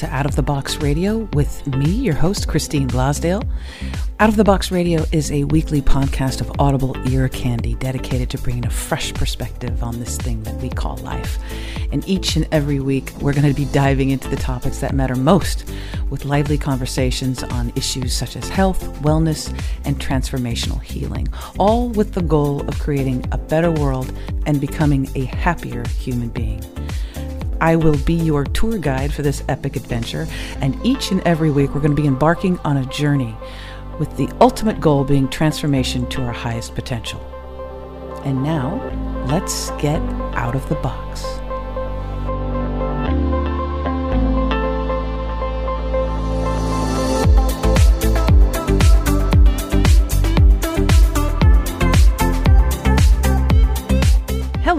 to Out of the Box Radio with me, your host, Christine Blasdale. Out of the Box Radio is a weekly podcast of audible ear candy dedicated to bringing a fresh perspective on this thing that we call life. And each and every week, we're going to be diving into the topics that matter most with lively conversations on issues such as health, wellness, and transformational healing, all with the goal of creating a better world and becoming a happier human being. I will be your tour guide for this epic adventure, and each and every week we're going to be embarking on a journey with the ultimate goal being transformation to our highest potential. And now, let's get out of the box.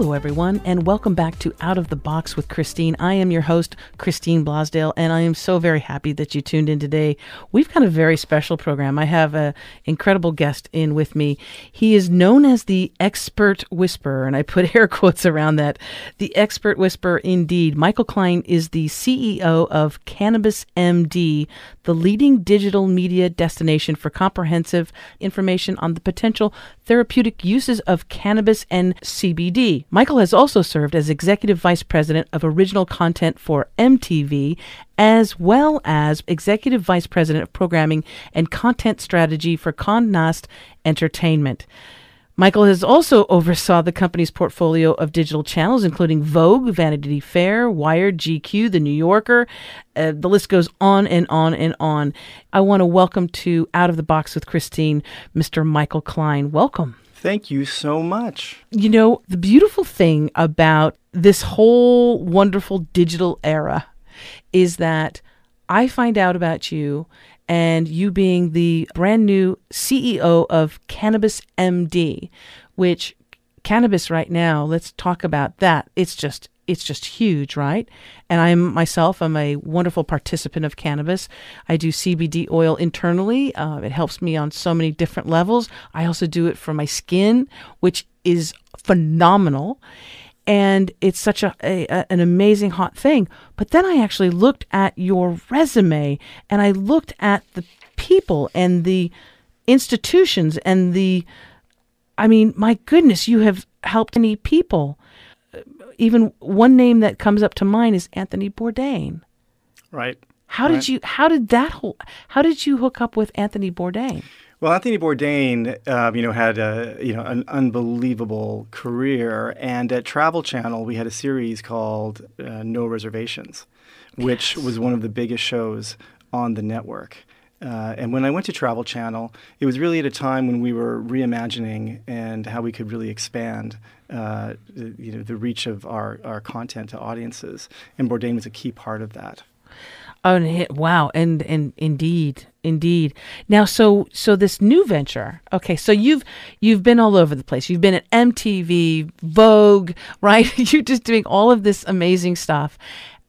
Hello, everyone, and welcome back to Out of the Box with Christine. I am your host, Christine Blasdale, and I am so very happy that you tuned in today. We've got a very special program. I have an incredible guest in with me. He is known as the expert whisperer, and I put air quotes around that. The expert whisperer, indeed. Michael Klein is the CEO of Cannabis MD, the leading digital media destination for comprehensive information on the potential therapeutic uses of cannabis and CBD. Michael has also served as executive vice president of original content for MTV, as well as executive vice president of programming and content strategy for Condé Entertainment. Michael has also oversaw the company's portfolio of digital channels, including Vogue, Vanity Fair, Wired, GQ, The New Yorker. Uh, the list goes on and on and on. I want to welcome to Out of the Box with Christine, Mr. Michael Klein. Welcome. Thank you so much. You know, the beautiful thing about this whole wonderful digital era is that I find out about you and you being the brand new CEO of Cannabis MD, which cannabis right now, let's talk about that. It's just it's just huge, right? And I'm myself, I'm a wonderful participant of cannabis. I do CBD oil internally. Uh, it helps me on so many different levels. I also do it for my skin, which is phenomenal and it's such a, a, an amazing hot thing. But then I actually looked at your resume and I looked at the people and the institutions and the I mean, my goodness, you have helped many people. Even one name that comes up to mind is Anthony Bourdain. Right. How right. did you how did that whole how did you hook up with Anthony Bourdain? Well, Anthony Bourdain, uh, you know, had a you know an unbelievable career, and at Travel Channel we had a series called uh, No Reservations, which yes. was one of the biggest shows on the network. Uh, and when I went to Travel Channel, it was really at a time when we were reimagining and how we could really expand, uh, you know, the reach of our, our content to audiences. And Bourdain was a key part of that. Oh, and, wow! And and indeed, indeed. Now, so so this new venture. Okay, so you've you've been all over the place. You've been at MTV, Vogue, right? You're just doing all of this amazing stuff,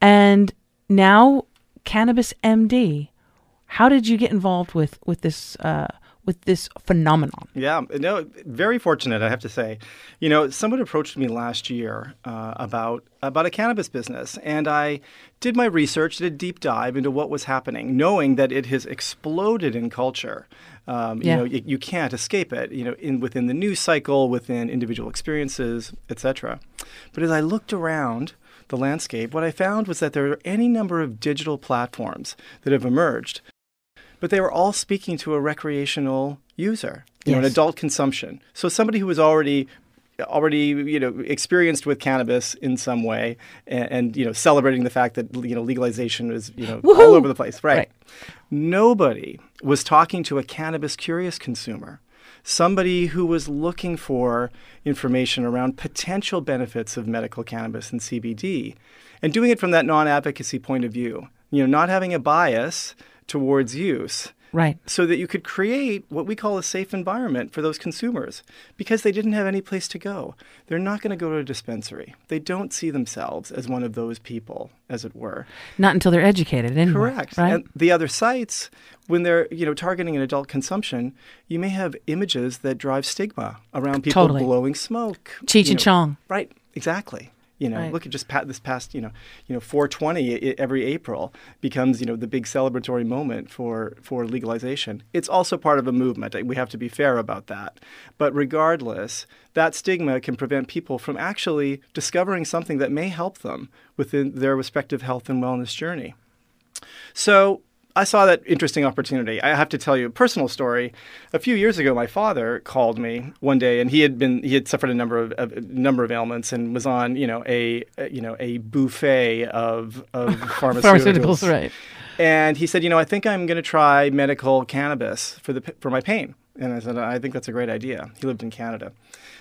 and now Cannabis MD. How did you get involved with with this uh, with this phenomenon. Yeah, no, very fortunate, I have to say. You know, someone approached me last year uh, about about a cannabis business, and I did my research, did a deep dive into what was happening, knowing that it has exploded in culture. Um, yeah. You know, you, you, can't escape it. You know, in within the news cycle, within individual experiences, etc. But as I looked around the landscape, what I found was that there are any number of digital platforms that have emerged but they were all speaking to a recreational user, you yes. know, an adult consumption. So somebody who was already already you know experienced with cannabis in some way and, and, you know celebrating the fact that you know legalization is you know Woo-hoo! all over the place right. right nobody was talking to a cannabis curious consumer somebody who was looking for information around potential benefits of medical cannabis and CBD and doing it from that non-advocacy point of view you know not having a bias towards use. Right. So that you could create what we call a safe environment for those consumers because they didn't have any place to go. They're not going to go to a dispensary. They don't see themselves as one of those people, as it were. Not until they're educated, anyway. Correct. Right? And the other sites, when they're you know targeting an adult consumption, you may have images that drive stigma around people totally. blowing smoke. Cheech and Chong. Right. Exactly You know, Right. look at just pa- this past, you know, you know, 420 i- every April becomes, you know, the big celebratory moment for for legalization. It's also part of a movement. We have to be fair about that. But regardless, that stigma can prevent people from actually discovering something that may help them within their respective health and wellness journey. So I saw that interesting opportunity. I have to tell you a personal story. A few years ago, my father called me one day, and he had been he had suffered a number of a number of ailments and was on you know a, you know a buffet of of pharmaceuticals. Pharmaceuticals, right. And he said, you know, I think I'm going to try medical cannabis for the for my pain. And I said, I think that's a great idea. He lived in Canada,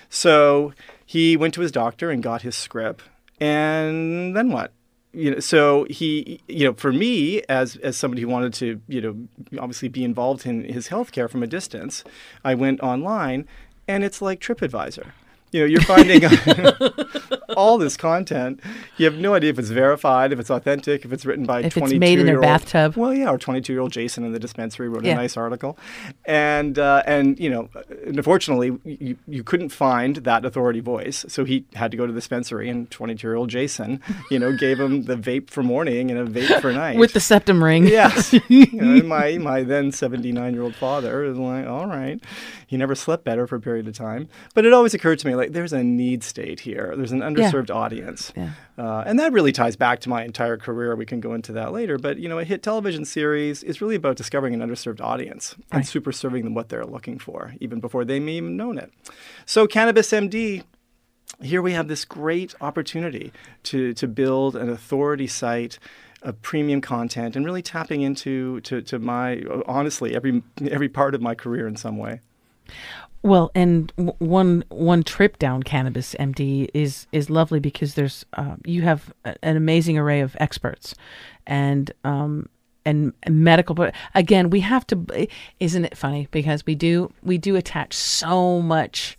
so he went to his doctor and got his script. And then what? You know, so he, you know, for me as as somebody who wanted to, you know, obviously be involved in his healthcare from a distance, I went online, and it's like TripAdvisor. You know, you're finding all this content. You have no idea if it's verified, if it's authentic, if it's written by If it's 22 made in their bathtub. Well, yeah, or 22 year old Jason in the dispensary wrote Yeah. a nice article, and uh, and you know, unfortunately, you, you couldn't find that authority voice, so he had to go to the dispensary, and 22 year old Jason, you know, gave him the vape for morning and a vape for night With the septum ring. Yes. you know, and my, my then 79 year old father is like, all right. He never slept better for a period of time. But it always occurred to me, like, there's a need state here. There's an underserved audience. Yeah. Uh, and that really ties back to my entire career. We can go into that later. But, you know, a hit television series is really about discovering an underserved audience and super serving them what they're looking for, even before they may even known it. So, Cannabis MD here we have this great opportunity to, to build an authority site of premium content and really tapping into to, to my honestly every every part of my career in some way. Well, and one one trip down Cannabis MD is is lovely because there's uh, you have an amazing array of experts, and um and medical. But again, we have to. Isn't it funny because we do we do attach so much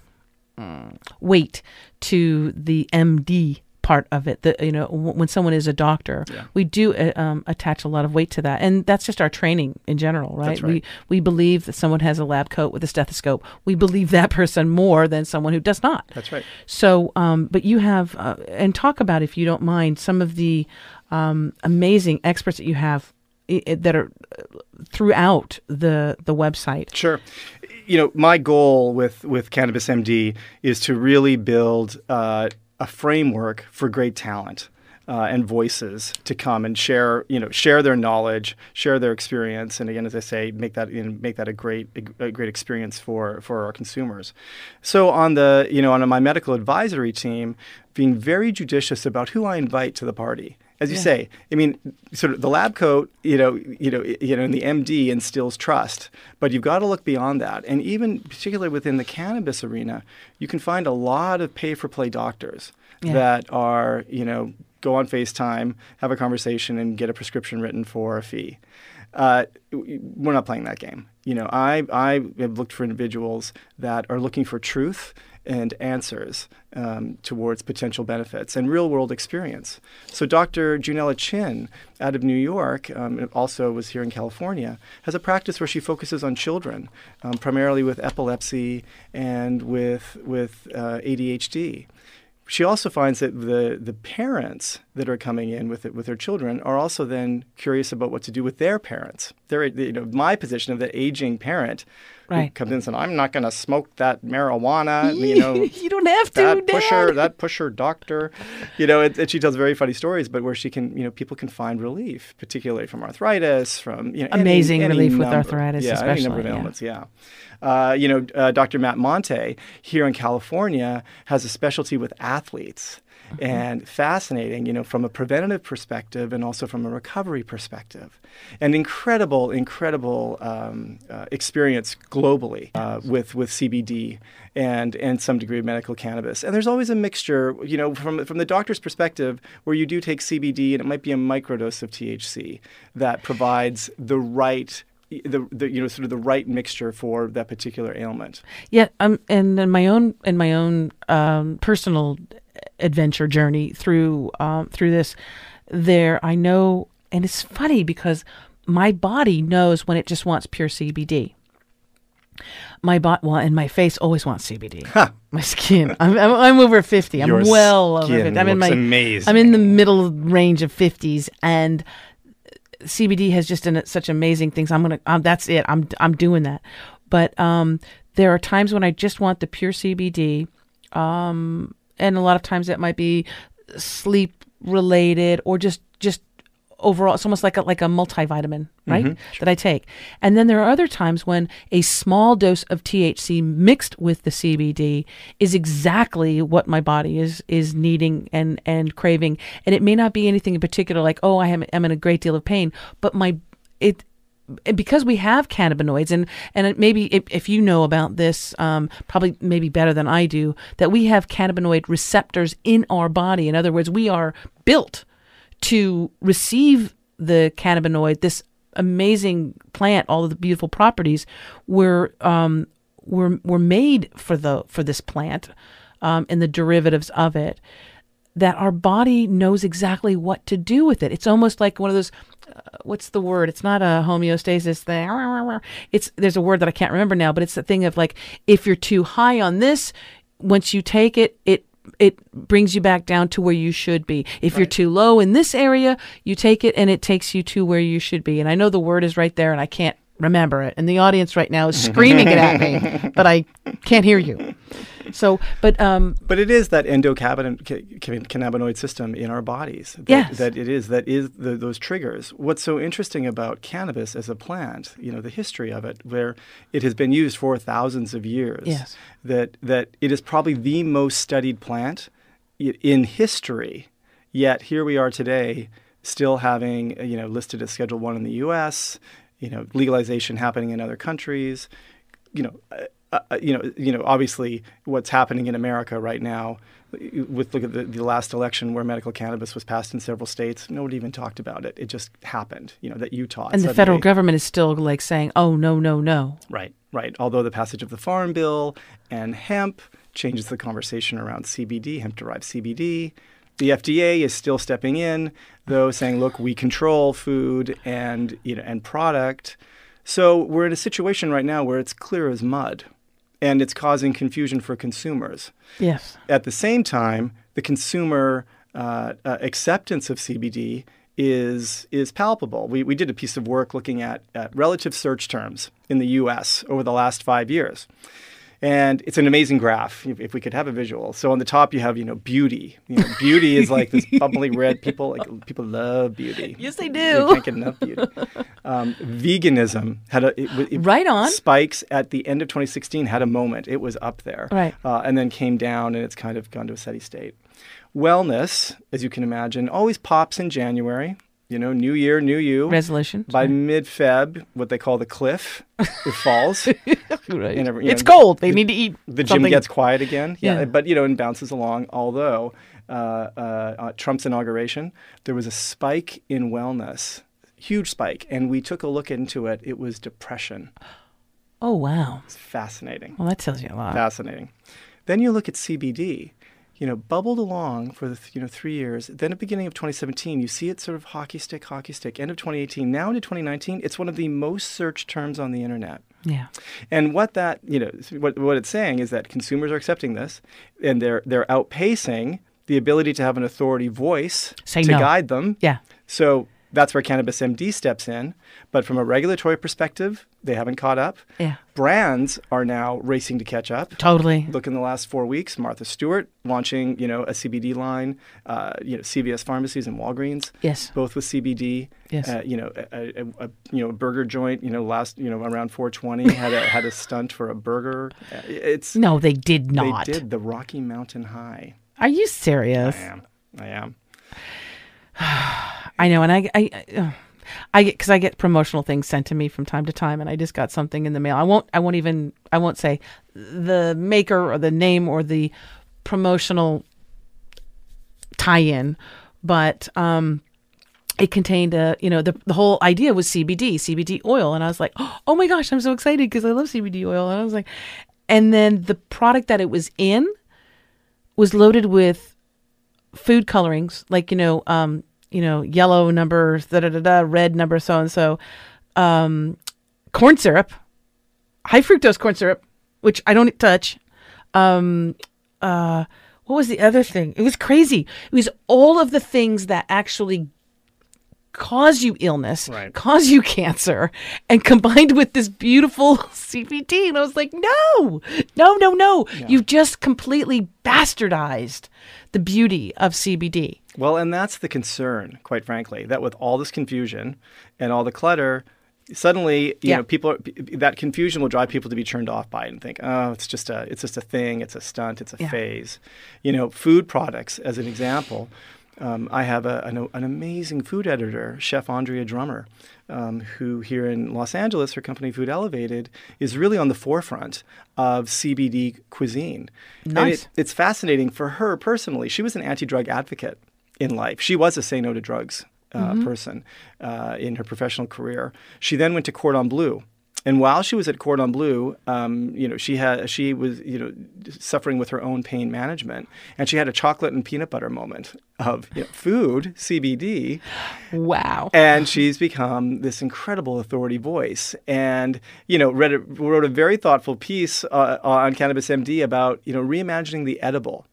mm, weight to the MD part of it that you know w- when someone is a doctor Yeah. we do uh, um, attach a lot of weight to that and that's just our training in general right, right. we we believe that someone has a lab coat with a stethoscope we believe that person more than someone who does not That's right. so um, but you have uh, and talk about if you don't mind some of the um, amazing experts that you have i- i- that are uh, throughout the the website Sure. You know, my goal with with Cannabis MD is to really build uh, a framework for great talent. Uh, and voices to come and share, you know, share their knowledge, share their experience, and again, as I say, make that you know, make that a great a great experience for for our consumers. So on the you know on my medical advisory team, being very judicious about who I invite to the party. As you Yeah. say, I mean, sort of the lab coat, you know, you know, you know, and the MD instills trust, but you've got to look beyond that. And even particularly within the cannabis arena, you can find a lot of pay-for-play doctors Yeah. that are, you know, go on FaceTime, have a conversation, and get a prescription written for a fee. Uh, we're not playing that game. You know, I I have looked for individuals that are looking for truth and answers um, towards potential benefits and real world experience. So, Dr. Junella Chin out of New York, um, also was here in California, has a practice where she focuses on children, um, primarily with epilepsy and with, with uh, ADHD. She also finds that the, the parents that are coming in with it, with their children are also then curious about what to do with their parents. They're, you know, my position of the aging parent who Right. comes in and says, I'm not going to smoke that marijuana, you know, you don't have to that pusher, that pusher doctor, you know, and, and she tells very funny stories, but where she can, you know, people can find relief, particularly from arthritis, from you know, Amazing any relief with arthritis yeah, any number especially, of yeah. ailments, yeah. Uh, you know, uh, Dr. Matt Monte here in California has a specialty with athletes. And fascinating, you know, from a preventative perspective and also from a recovery perspective. An incredible, incredible um, uh, experience globally uh, with, with CBD and, and some degree of medical cannabis. And there's always a mixture, you know, from, from the doctor's perspective, where you do take CBD and it might be a microdose of THC that provides the right the, the you know sort of the right mixture for that particular ailment. Yeah, um, and in my own in my own um, personal adventure journey through um, through this, there I know, and it's funny because my body knows when it just wants pure CBD. my bot well and my face always wants CBD. My skin. I'm, I'm, I'm over fifty. I'm Your well over fifty. I'm in my amazing. I'm in the middle range of fifties, and CBD has just done such amazing things. I'm gonna. Um, that's it. I'm I'm doing that. But um, there are times when I just want the pure CBD, um, and a lot of times that might be sleep related or just just overall it's almost like a like a multivitamin right that i take. And then there are other times when a small dose of thc mixed with the cbd is exactly what my body is is needing and and craving. And it may not be anything in particular like oh i am i'm in a great deal of pain but my it because we have cannabinoids and and maybe if, if you know about this um, probably maybe better than i do that we have cannabinoid receptors in our body. In other words we are built to receive the cannabinoid this amazing plant all of the beautiful properties were um, were were made for the for this plant um, and the derivatives of it that our body knows exactly what to do with it. It's almost like one of those uh, what's the word? It's not a homeostasis thing. It's there's a word that I can't remember now, but it's the thing of like if you're too high on this, once you take it, it it brings you back down to where you should be. If you're too low in this area, you take it and it takes you to where you should be. And I know the word is right there and I can't remember it. And the audience right now is screaming it at me, but I can't hear you. So, but um, But it is that endocannabinoid system in our bodies. That, Yes. That it is. That is the, those triggers. What's so interesting about cannabis as a plant, you know, the history of it, where it has been used for thousands of years. Yes. That that it is probably the most studied plant in history. Yet here we are today, still having uh, you know listed as Schedule One in the U.S. You know, legalization happening in other countries. You know. Uh, uh, you know, you know, obviously, what's happening in America right now, with look at the, the last election where medical cannabis was passed in several states, nobody even talked about it. It just happened. You know that Utah and the federal government is still like saying, "Oh no, no, no." Right, right. Although the passage of the Farm Bill and hemp changes the conversation around CBD, hemp derived CBD. The FDA is still stepping in, though, saying, "Look, we control food and you know and product." So we're in a situation right now where it's clear as mud, and it's causing confusion for consumers. Yes. At the same time, the consumer uh, uh, acceptance of CBD is is palpable. We, we did a piece of work looking at, at relative search terms in the U.S. over the last five years, and it's an amazing graph. If, if we could have a visual, so on the top you have you know beauty. You know, beauty is like this bubbly red. People like people love beauty. Yes, they They do. can't get enough beauty. Um, veganism had a it, it, Right on. Spikes at the end of 2016 had a moment. It was up there, Right. uh, and then came down, and it's kind of gone to a steady state. Wellness, as you can imagine, always pops in January. You know, new year, new you. Resolution. By mid Feb, what they call the cliff, it falls. Right. and you it's know, cold. They need to eat. the gym gets quiet again. Yeah, Yeah. but you know, and bounces along. Although uh, uh, uh, Trump's inauguration, there was a spike in wellness, huge spike, and we took a look into it. It was depression. Oh wow. It's fascinating, Well, that tells you a lot. fascinating. Then you look at CBD. You know, bubbled along for the you know three years. Then at the beginning of 2017, you see it sort of hockey stick, hockey stick. End of 2018, now into 2019, it's one of the most searched terms on the internet. Yeah. And what that, you know, what, what it's saying is that consumers are accepting this and they're, they're outpacing the ability to have an authority voice Say to no. guide them. Yeah. So that's where Cannabis MD steps in. But from a regulatory perspective, they haven't caught up. Yeah. Brands are now racing to catch up. Totally. Look in the last four weeks, Martha Stewart launching, you know, a CBD line, uh, you know, CVS pharmacies and Walgreens Yes. both with CBD. Yes. Uh, you know, a, a, a you know a burger joint. You know, last you know around 420 had a had a stunt for a burger. Uh, It's No, they did not. they did the Rocky Mountain High. Are you serious? I am. I am. I know, and I, I, I, I get because I get promotional things sent to me from time to time, and I just got something in the mail. I won't, I won't even, I won't say the maker or the name or the promotional tie-in, but um, it contained a, you know, the the whole idea was CBD, CBD oil, and I was like, oh my gosh, I'm so excited because I love CBD oil, and I was like, and then the product that it was in was loaded with food colorings, like you know, um, you know, yellow number da da da da, red number so and so, um, corn syrup, high fructose corn syrup, which I don't touch. Um, uh, what was the other thing? It was crazy. It was all of the things that actually cause you illness, Right. cause you cancer, and combined with this beautiful CBD. And I was like, no, no, no, no. You've just completely bastardized the beauty of CBD. Well, and that's the concern, quite frankly, that with all this confusion and all the clutter, suddenly, you Yeah. know, people are, that confusion will drive people to be turned off by it and think, oh, it's just a, it's just a thing, it's a stunt, it's a Yeah. phase. You know, food products, as an example. Um, I have a, an, an amazing food editor, Chef Andrea Drummer, um, who here in Los Angeles, her company Food Elevated, is really on the forefront of CBD cuisine. And Nice. it, it's fascinating for her personally. She was an anti-drug advocate in life. She was a say no to drugs uh, person uh, in her professional career. She then went to Cordon Bleu. And while she was at Cordon Bleu, um, you know, she had she was you know suffering with her own pain management, and she had a chocolate and peanut butter moment of you know, food CBD, Wow. and she's become this incredible authority voice and you know read a, wrote a very thoughtful piece uh, on cannabis md about you know reimagining the edible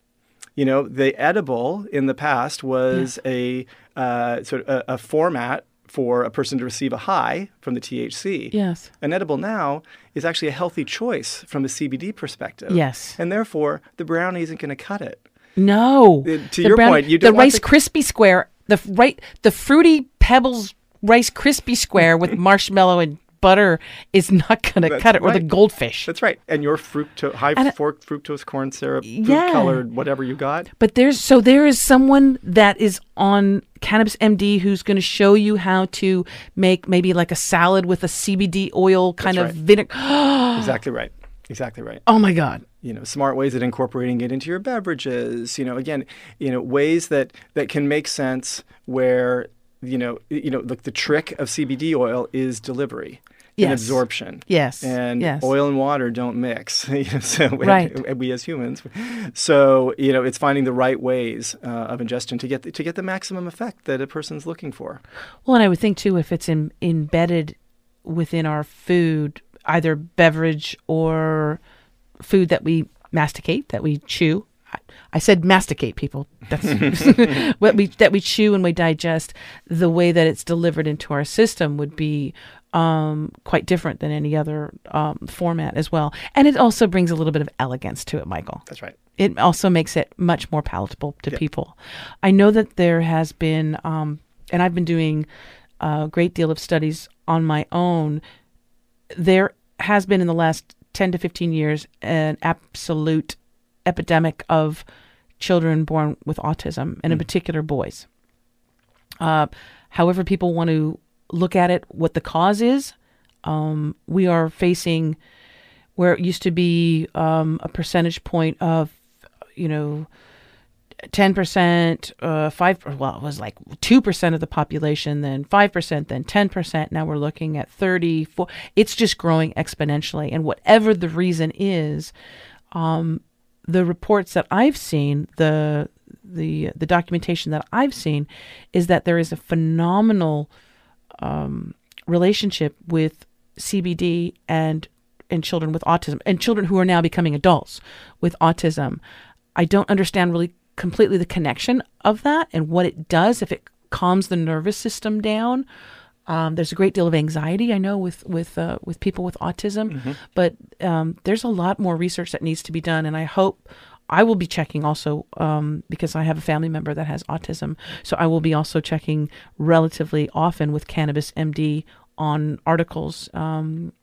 you know the edible in the past was a uh, sort of a, a format for a person to receive a high from the thc Yes. an edible now is actually a healthy choice from a cbd perspective Yes. and therefore the brownie isn't going to cut it No. Uh, to your point, you the Rice the- Krispie Square, the right, the fruity Pebbles Rice Krispie Square with marshmallow and butter is not going to cut it, or the goldfish. That's right. And your fructose, high And I- for- fructose corn syrup, food Yeah. colored, whatever you got. But there's so there is someone that is on Cannabis MD who's going to show you how to make maybe like a salad with a CBD oil kind That's of right. vinegar. Exactly right. Exactly right. oh my god. You know, smart ways at incorporating it into your beverages. You know, again, you know, ways that that can make sense where you know, you know, look, the trick of CBD oil is delivery. And absorption. Yes. And yes. oil and water don't mix. So we, Right. we as humans. So you know, it's finding the right ways uh, of ingestion to get the, to get the maximum effect that a person's looking for. Well, and I would think too, if it's in, embedded within our food, either beverage or food that we masticate, that we chew. I, I said masticate, people. That's what we that we chew and we digest. The way that it's delivered into our system would be um, quite different than any other um, format as well. And it also brings a little bit of elegance to it, Michael That's right. it also makes it much more palatable to Yeah. people. I know that there has been, um, and I've been doing a great deal of studies on my own. There has been in the last 10 to 15 years an absolute epidemic of children born with autism, and in particular boys. Uh, however, people want to look at it, what the cause is, um, we are facing where it used to be um, a percentage point of, you know, 10%, uh, 5 well, it was like 2% of the population, then 5%, then 10%. Now we're looking at 34. It's just growing exponentially. And whatever the reason is, um, the reports that I've seen, the the the documentation that I've seen, is that there is a phenomenal um, relationship with CBD and and children with autism and children who are now becoming adults with autism. I don't understand really completely the connection of that and what it does if it calms the nervous system down. Um, there's a great deal of anxiety I know with with uh, with people with autism, but um, there's a lot more research that needs to be done, and I hope I will be checking also um, because I have a family member that has autism, so I will be also checking relatively often with Cannabis MD on articles um,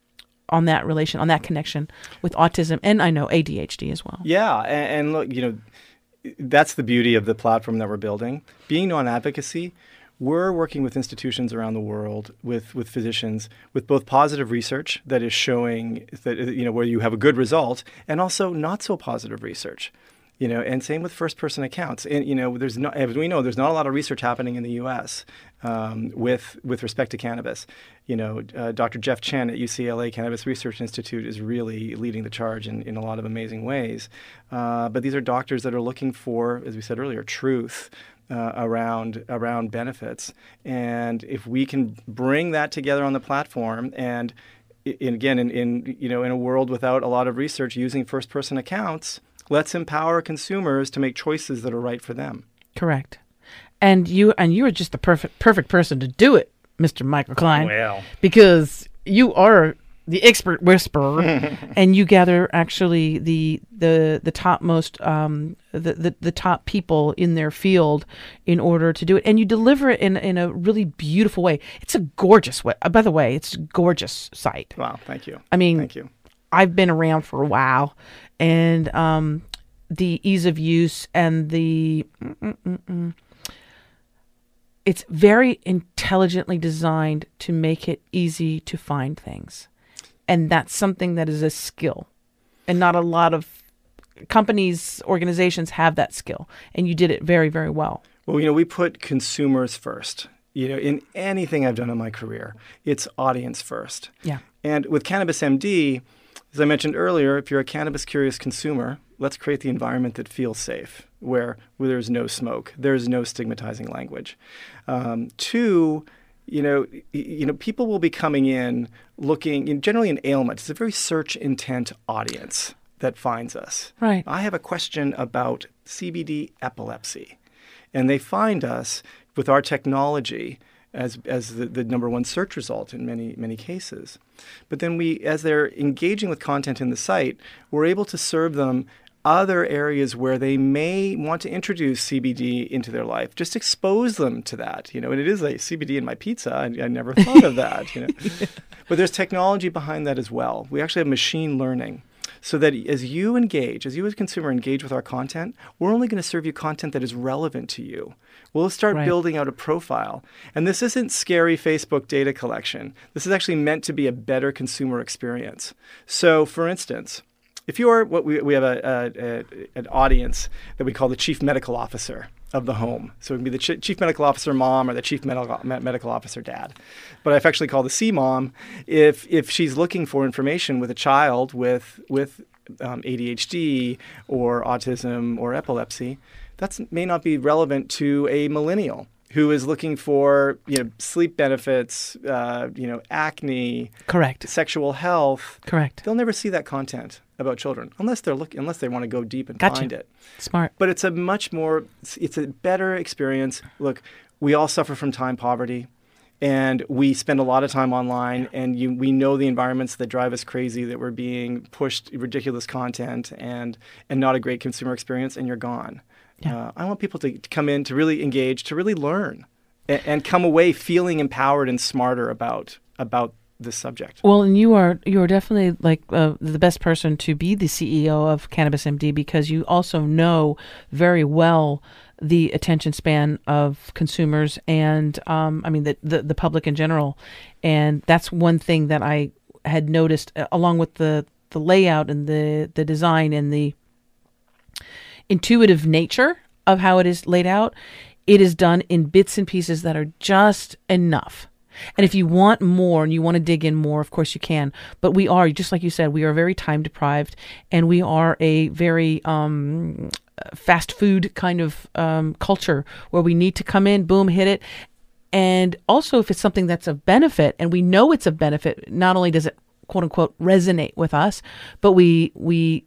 on that relation, on that connection with autism, and I know ADHD as well. Yeah, and, and look, you know, that's the beauty of the platform that we're building. Being non-advocacy, we're working with institutions around the world, with with physicians, with both positive research that is showing that you know where you have a good result, and also not so positive research. You know, and same with first-person accounts. And you know, there's no, as we know, there's not a lot of research happening in the U.S. Um, with with respect to cannabis. You know, uh, Dr. Jeff Chen at UCLA Cannabis Research Institute is really leading the charge in, in a lot of amazing ways. Uh, but these are doctors that are looking for, as we said earlier, truth. Uh, around around benefits, and if we can bring that together on the platform, and in, again, in, in you know, in a world without a lot of research, using first-person accounts let's empower consumers to make choices that are right for them. Correct. And you and you are just the perfect perfect person to do it, Mr. Michael Klein. Well. because you are the expert whisperer, and you gather actually the the the topmost um, the, the the top people in their field in order to do it, and you deliver it in in a really beautiful way. It's a gorgeous way. By the way, it's a gorgeous site. Wow, thank you. I mean, thank you. I've been around for a while, and um, the ease of use and the mm-mm-mm-mm. It's very intelligently designed to make it easy to find things, and that's something that is a skill, and not a lot of companies organizations have that skill, and you did it very very well. Well, you know, we put consumers first. You know, in anything I've done in my career, it's audience first. Yeah. And with Cannabis MD, as I mentioned earlier, if you're a cannabis curious consumer, let's create the environment that feels safe, where, where there's no smoke, there's no stigmatizing language. Um, two, you know, you know, people will be coming in looking, generally an ailment. It's a very search intent audience that finds us. Right. I have a question about CBD epilepsy, and they find us with our technology as, as the, the number one search result in many, many cases. But then we, as they're engaging with content in the site, we're able to serve them other areas where they may want to introduce CBD into their life. Just expose them to that, you know. And it is a CBD in my pizza. I, I never thought of that, you know. yeah. But there's technology behind that as well. We actually have machine learning so that as you engage, as you as a consumer engage with our content, we're only going to serve you content that is relevant to you. We'll start right. building out a profile. And this isn't scary Facebook data collection. This is actually meant to be a better consumer experience. So, for instance, if you're what we, we have a, a, a, an audience that we call the chief medical officer of the home. So it can be the ch- chief medical officer mom or the chief medical, medical officer dad. But I've actually called the C mom if, if she's looking for information with a child with, with um, ADHD or autism or epilepsy that may not be relevant to a millennial who is looking for you know sleep benefits, uh, you know acne, correct, sexual health, correct. They'll never see that content about children unless they're look unless they want to go deep and gotcha. find it. Smart, but it's a much more it's a better experience. Look, we all suffer from time poverty. And we spend a lot of time online, and you, we know the environments that drive us crazy, that we're being pushed ridiculous content and, and not a great consumer experience, and you're gone. Yeah. Uh, I want people to, to, come in to really engage, to really learn, and, and come away feeling empowered and smarter about about this subject. Well, and you are you are definitely like uh, the best person to be the CEO of Cannabis MD because you also know very well the attention span of consumers and um, I mean the, the, the public in general, and that's one thing that I had noticed uh, along with the the layout and the the design and the intuitive nature of how it is laid out, it is done in bits and pieces that are just enough. And if you want more and you want to dig in more, of course you can. But we are, just like you said, we are very time deprived and we are a very um, fast food kind of um, culture where we need to come in, boom, hit it. And also, if it's something that's of benefit and we know it's of benefit, not only does it quote unquote resonate with us, but we, we,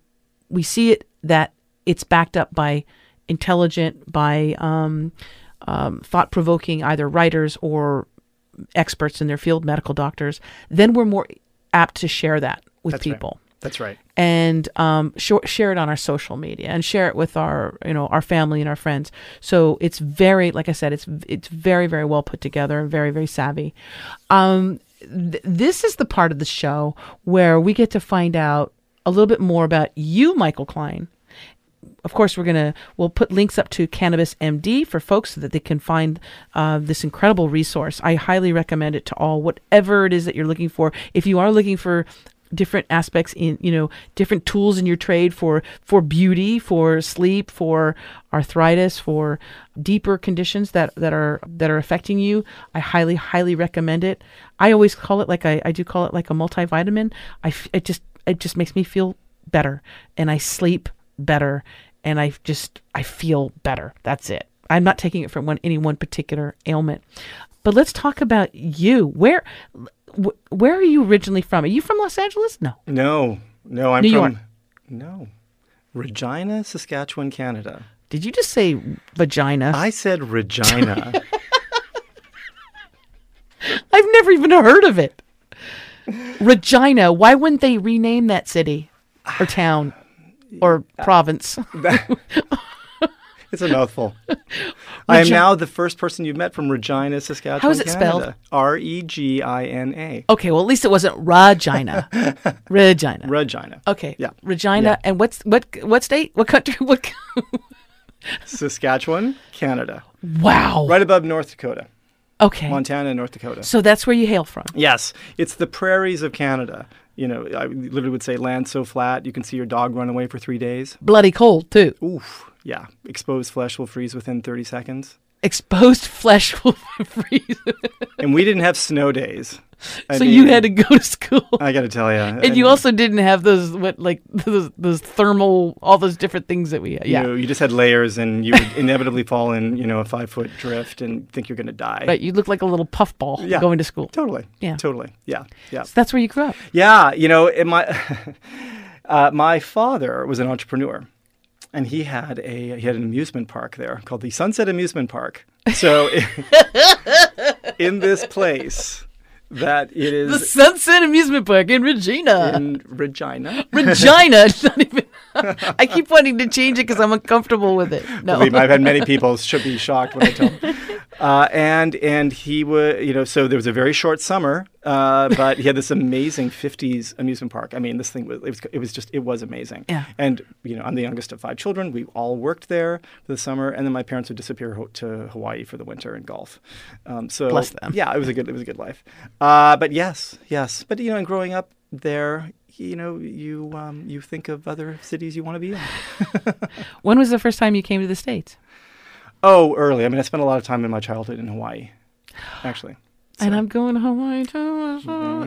we see it that it's backed up by intelligent, by um, um, thought provoking either writers or experts in their field, medical doctors, then we're more apt to share that with That's people. Right. That's right. And um, sh- share it on our social media and share it with our, you know, our family and our friends. So it's very, like I said, it's it's very very well put together and very very savvy. Um, th- this is the part of the show where we get to find out a little bit more about you, Michael Klein, of course, we're gonna we'll put links up to Cannabis MD for folks so that they can find uh, this incredible resource. I highly recommend it to all, whatever it is that you're looking for. If you are looking for different aspects in you know different tools in your trade for for beauty for sleep for arthritis for deeper conditions that that are that are affecting you i highly highly recommend it i always call it like i, I do call it like a multivitamin i it just it just makes me feel better and i sleep better and I just I feel better. That's it. I'm not taking it from one any one particular ailment. But let's talk about you. Where wh- where are you originally from? Are you from Los Angeles? No. No, no, I'm New from York. no, Regina, Saskatchewan, Canada. Did you just say vagina? I said Regina. I've never even heard of it. Regina. Why wouldn't they rename that city or town or province? it's a mouthful. I am uh, now the first person you've met from Regina, Saskatchewan, How is it spelled? R E G I N A. Okay, well at least it wasn't Regina. Regina. Regina. okay. Yeah. Regina. Yeah. And what's what what state? What country? What? Saskatchewan, Canada. wow. Right above North Dakota. Okay. Montana and North Dakota. So that's where you hail from. Yes, it's the prairies of Canada. You know, I literally would say land so flat you can see your dog run away for three days. Bloody cold too. Oof. Yeah. Exposed flesh will freeze within 30 seconds. Exposed flesh will freeze. And we didn't have snow days. I so you had to go to school. I got to tell you. and you also didn't have those what like those those thermal all those different things that we yeah. You, know, you just had layers, and you would inevitably fall in, you know, a five foot drift and think you're going to die. Right, you look like a little puffball Yeah. going to school. Totally. Yeah. Totally. Yeah. Yeah. So that's where you grew up. Yeah. You know, in my uh, my father was an entrepreneur, and he had a he had an amusement park there called the Sunset Amusement Park. So in this place that it is The Sunset Amusement Park in Regina. in Regina. Regina. Not even. I keep wanting to change it because I'm uncomfortable with it. No. Believe me, I've had many people should be shocked when I tell them. Uh, and and he would, you know, so there was a very short summer, uh, but he had this amazing '50s amusement park. I mean, this thing was it was, it was just it was amazing. Yeah. And you know, I'm the youngest of five children. We all worked there for the summer, and then my parents would disappear ho- to Hawaii for the winter and golf. Um, so Bless them. Yeah, it was a good it was a good life. Uh, but yes, yes, but you know, and growing up there. You know, you um, you think of other cities you want to be in. When was the first time you came to the States? Oh, early. I mean, I spent a lot of time in my childhood in Hawaii, actually. And I'm going to Hawaii too.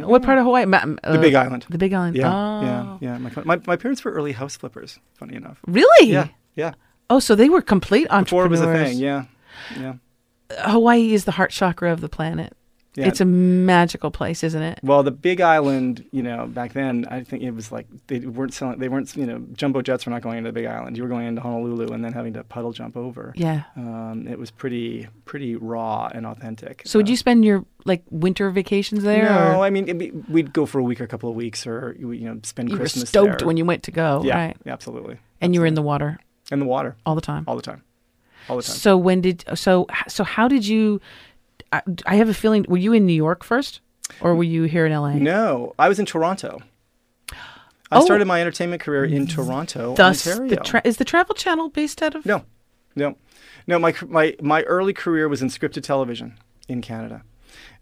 What part of Hawaii? Ma- uh, the Big Island. The Big Island. Yeah, oh. yeah, yeah. My, my my parents were early house flippers. Funny enough. Really? Yeah, yeah. Oh, so they were complete Before it was entrepreneurs. a thing. Yeah, yeah. Hawaii is the heart chakra of the planet. Yeah. It's a magical place, isn't it? well, the Big Island, you know, back then, I think it was like they weren't selling. They weren't, you know, jumbo jets were not going into the Big Island. You were going into Honolulu and then having to puddle jump over. Yeah. Um, it was pretty pretty raw and authentic. So would Uh, you spend your like winter vacations there? No, or I mean it'd be, we'd go for a week or a couple of weeks, or you know, spend you were Christmas stoked there. when you went to go, yeah, right? absolutely. And you were in the water in the water all the time. all the time, all the time. So when did so so how did you? I, I have a feeling. Were you in New York first, or were you here in L.A.? No, I was in Toronto. I Oh. started my entertainment career in Toronto, Thus, Ontario. the tra- is the Travel Channel based out of? no, no, no. My my my early career was in scripted television in Canada,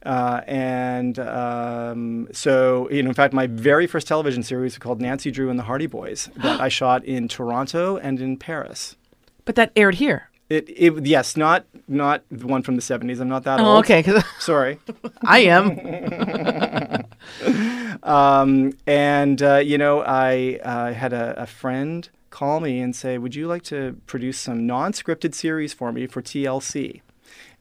uh, and um, so you know, in fact, my very first television series was called Nancy Drew and the Hardy Boys that I shot in Toronto and in Paris. But that aired here. It, it yes, not not the one from the seventies. I'm not that Oh, old. okay. Sorry. I am. Um, and uh, you know, I uh, had a, a friend call me and say, "Would you like to produce some non-scripted series for me for TLC?"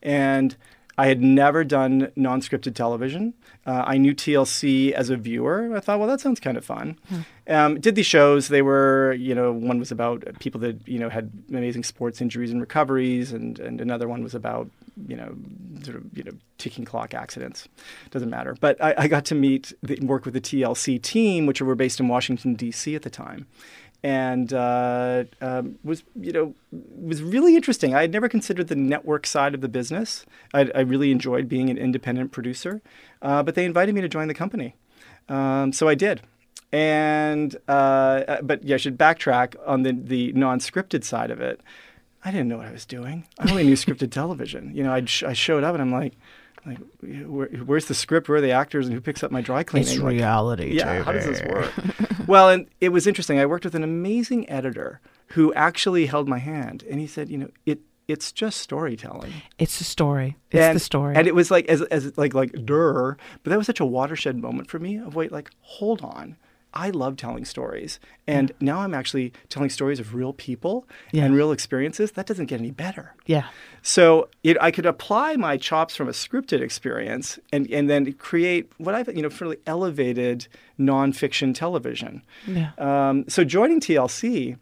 And I had never done non-scripted television. Uh, I knew TLC as a viewer. I thought, well, that sounds kind of fun. Um, did these shows? They were, you know, one was about people that you know had amazing sports injuries and recoveries, and and another one was about you know sort of you know ticking clock accidents. Doesn't matter. But I, I got to meet the, work with the TLC team, which were based in Washington D.C. at the time, and uh, um, was you know was really interesting. I had never considered the network side of the business. I, I really enjoyed being an independent producer, uh, but they invited me to join the company, um, so I did. And uh, uh, but yeah, I should backtrack on the the non-scripted side of it. I didn't know what I was doing. I only knew scripted television. You know, sh- I showed up and I'm like, like, where, where's the script? Where are the actors? And who picks up my dry cleaning? Like, reality. yeah, how does this work? well, and it was interesting. I worked with an amazing editor who actually held my hand, and he said, you know, it it's just storytelling. It's the story. It's and, the story. And it was like as as like like dur, but that was such a watershed moment for me of wait, like hold on. I love telling stories. And now I'm actually telling stories of real people Yeah. and real experiences. That doesn't get any better. Yeah. So it, I could apply my chops from a scripted experience and, and then create what I've, you know, fairly elevated nonfiction television. Yeah. Um, so joining TLC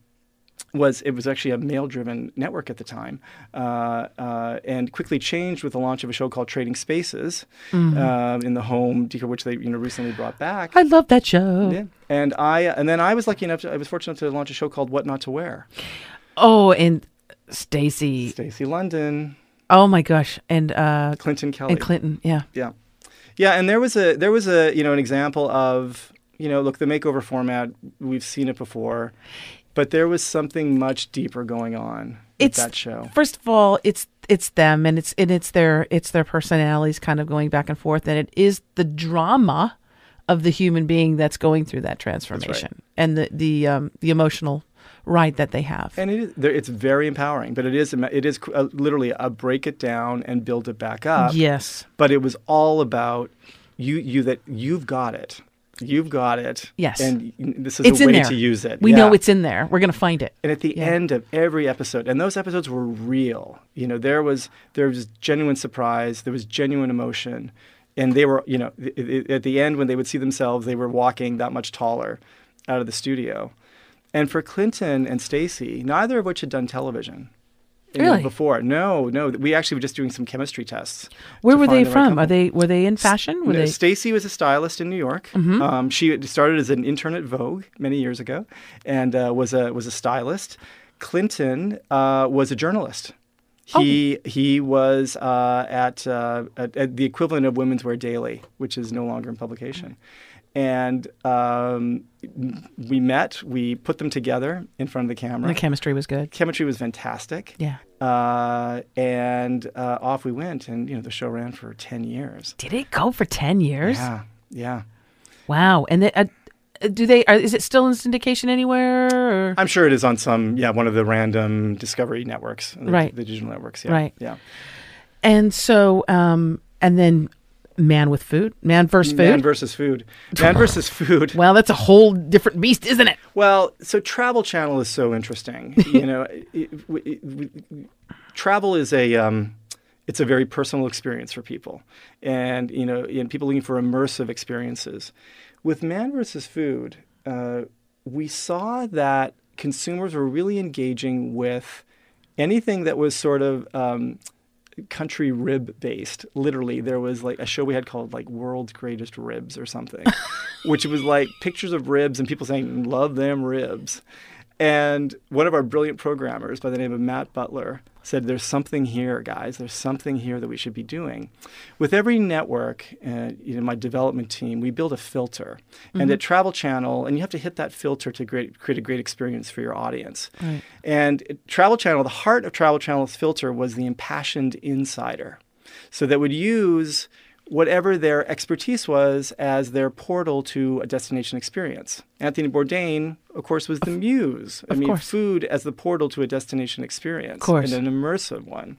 was it was actually a male-driven network at the time, uh, uh, and quickly changed with the launch of a show called Trading Spaces um, in the home, which they you know recently brought back. I love that show. Yeah. And I and then I was lucky enough. To, I was fortunate to launch a show called What Not to Wear. Oh, and Stacy. Stacey London, Oh my gosh. And uh Clinton Kelly. and Clinton. Yeah. Yeah, yeah, and there was a there was a you know an example of you know look the makeover format we've seen it before, but there was something much deeper going on with It's that show. First of all, it's it's them and it's and it's their it's their personalities kind of going back and forth and it is the drama of the human being that's going through that transformation and the the um the emotional ride that they have. And it is, it's very empowering, but it is it is uh, literally a break it down and build it back up. yes. But it was all about you you that you've got it. You've got it. Yes. And this is It's a way there. to use it. We Yeah. know it's in there. We're going to find it. And at the Yeah. end of every episode, and those episodes were real. You know, there was there was genuine surprise, there was genuine emotion, and they were, you know, th- th- at the end when they would see themselves, they were walking that much taller out of the studio. And for Clinton and Stacy, neither of which had done television. Really? before. No, no. We actually were just doing some chemistry tests. Where were they the from? couple. Are they were they in fashion? Were No, they Stacy was a stylist in New York. Mm-hmm. Um, she started as an intern at Vogue many years ago, and uh, was a was a stylist. Clinton uh, was a journalist. He Oh. he was uh, at, uh, at at the equivalent of Women's Wear Daily, which is no longer in publication. And um, we met. We put them together in front of the camera. the chemistry was good? Chemistry was fantastic. Yeah. Uh, and uh, off we went, and you know the show ran for ten years. Did it go for 10 years? Yeah, yeah. Wow. And they, uh, do they are, is it still in syndication anywhere or? I'm sure it is on some, yeah, one of the random Discovery networks, the, Right. The digital networks, yeah, Right. yeah. And so um and then man with food, man versus food. Man versus food. Man versus food. well, that's a whole different beast, isn't it? Well, so Travel Channel is so interesting. you know, it, it, it, travel is a um, it's a very personal experience for people, and you know, and people looking for immersive experiences. With Man versus Food, uh, we saw that consumers were really engaging with anything that was sort of um, country rib based. Literally, there was like a show we had called like World's Greatest Ribs or something, which was like pictures of ribs and people saying, Love them ribs. And one of our brilliant programmers by the name of Matt Butler said, There's something here, guys. There's something here that we should be doing. With every network, uh, you know, my development team, we build a filter. And at Travel Channel, and you have to hit that filter to great, create a great experience for your audience. Right. And Travel Channel, the heart of Travel Channel's filter was the impassioned insider. So that would use whatever their expertise was as their portal to a destination experience. Anthony Bourdain, of course, was the muse. I of mean, course. food as the portal to a destination experience. course. And an immersive one.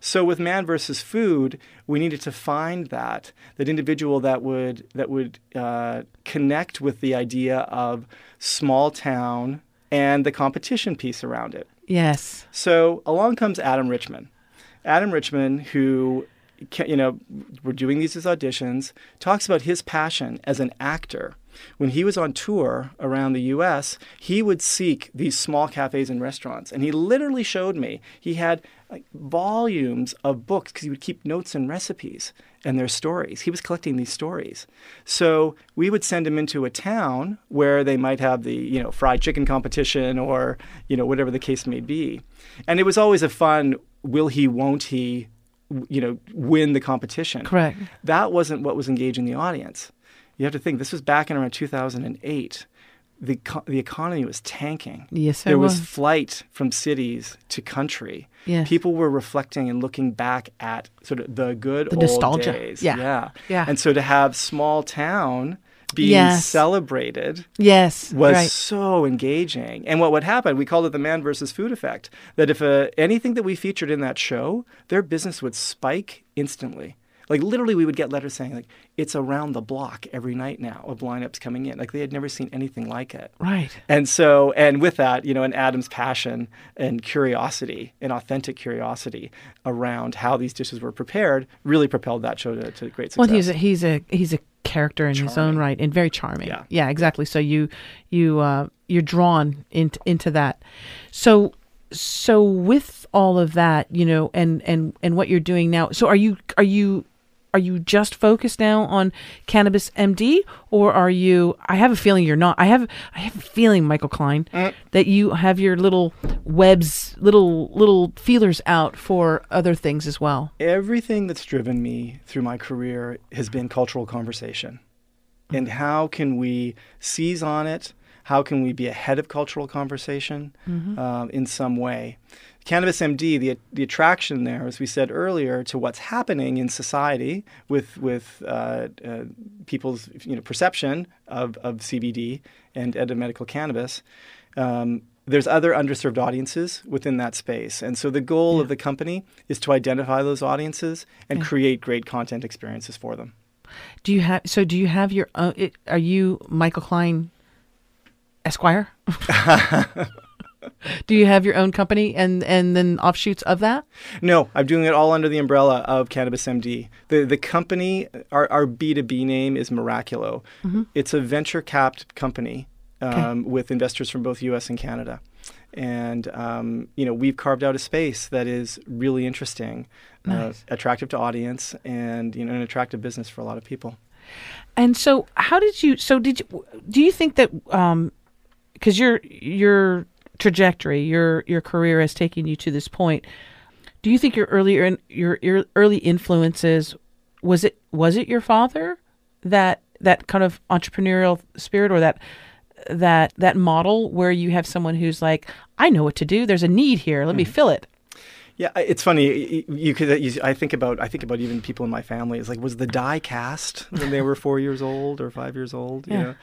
So with man versus food, we needed to find that that individual that would that would uh, connect with the idea of small town and the competition piece around it. Yes. So along comes Adam Richman. Adam Richman, who, you know, we're doing these as auditions, talks about his passion as an actor. When he was on tour around the US, he would seek these small cafes and restaurants. And he literally showed me, he had like volumes of books because he would keep notes and recipes and their stories. He was collecting these stories. So we would send him into a town where they might have the, you know, fried chicken competition or, you know, whatever the case may be. And it was always a fun will he, won't he, you know, win the competition. Correct. That wasn't what was engaging the audience. You have to think this was back in around 2008. The, co- the economy was tanking. Yes, there was was. flight from cities to country. Yes. People were reflecting and looking back at sort of the good The old nostalgia. days. Yeah. yeah, Yeah. And so to have small town being Yes. celebrated Yes. was right. so engaging. And what would happen, we called it the man versus food effect, that if uh, anything that we featured in that show, their business would spike instantly. Like literally, we would get letters saying like it's around the block every night now of lineups coming in. Like they had never seen anything like it. Right. And so, and with that, you know, and Adam's passion and curiosity, and authentic curiosity around how these dishes were prepared, really propelled that show to, to great success. Well, he's a he's a he's a character in his own right and very charming. Yeah. yeah, exactly. So you you uh, you're drawn into into that. So so with all of that, you know, and and and what you're doing now. So are you are you are you just focused now on cannabis MD, or are you? I have a feeling you're not. I have I have a feeling, Michael Klein, mm. that you have your little webs, little little feelers out for other things as well. everything that's driven me through my career has been cultural conversation. And mm-hmm. how can we seize on it? How can we be ahead of cultural conversation um, in some way? Cannabis MD, the, the attraction there, as we said earlier, to what's happening in society with, with uh, uh, people's you know, perception of, of CBD and medical cannabis. Um, there's other underserved audiences within that space. And so the goal of the company is to identify those audiences and create great content experiences for them. Do you have so? Do you have your own? It, are you Michael Klein, Esquire? do you have your own company and and then offshoots of that? No, I'm doing it all under the umbrella of Cannabis MD. The the company, our, our B2B name is Miraculo. It's a venture capped company um, with investors from both US and Canada. And um, you know we've carved out a space that is really interesting, Nice. uh, attractive to audience, and you know an attractive business for a lot of people. And so, how did you? So, did you? Do you think that? Um, because your your trajectory, your your career has taken you to this point. Do you think your earlier in, your your early influences was it was it your father that that kind of entrepreneurial spirit or that that that model where you have someone who's like, I know what to do. There's a need here. Let me mm-hmm. fill it. Yeah, it's funny. You could. You, I think about. I think about even people in my family. It's like, was the die cast when they were four years old or five years old? You Yeah. know?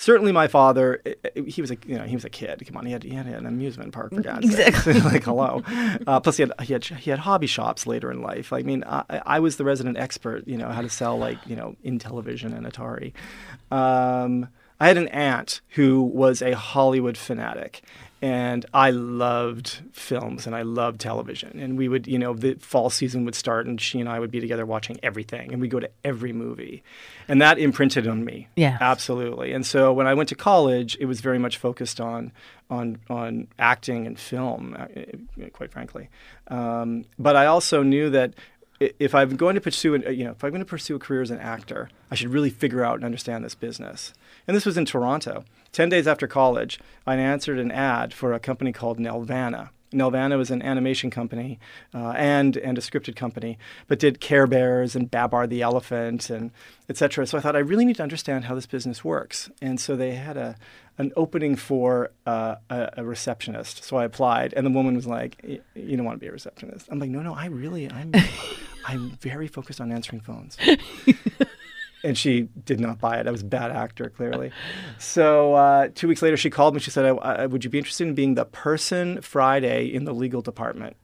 Certainly, my father. He was a. You know, he was a kid. Come on, he had. He had an amusement park for God's Exactly. sakes. like, hello. Uh, plus, he had. He had. He had hobby shops later in life. I mean, I, I was the resident expert. You know, how to sell like you know in television and Atari. Um, I had an aunt who was a Hollywood fanatic. And I loved films and I loved television. And we would, you know, the fall season would start and she and I would be together watching everything. And we'd go to every movie. And that imprinted on me. Yeah. Absolutely. And so when I went to college, it was very much focused on on on acting and film, uh, uh, quite frankly. Um, but I also knew that if I'm going to pursue, an, uh, you know, if I'm going to pursue a career as an actor, I should really figure out and understand this business. And this was in Toronto. Ten days after college, I answered an ad for a company called Nelvana. Nelvana was an animation company uh, and and a scripted company, but did Care Bears and Babar the elephant and etc. So I thought I really need to understand how this business works. And so they had a an opening for uh, a, a receptionist. So I applied, and the woman was like, "Y- "You don't want to be a receptionist." I'm like, "No, no, I really, I'm, I'm very focused on answering phones." and she did not buy it. I was a bad actor, clearly. So uh, two weeks later, she called me. She said, I, I, "Would you be interested in being the person Friday in the legal department?"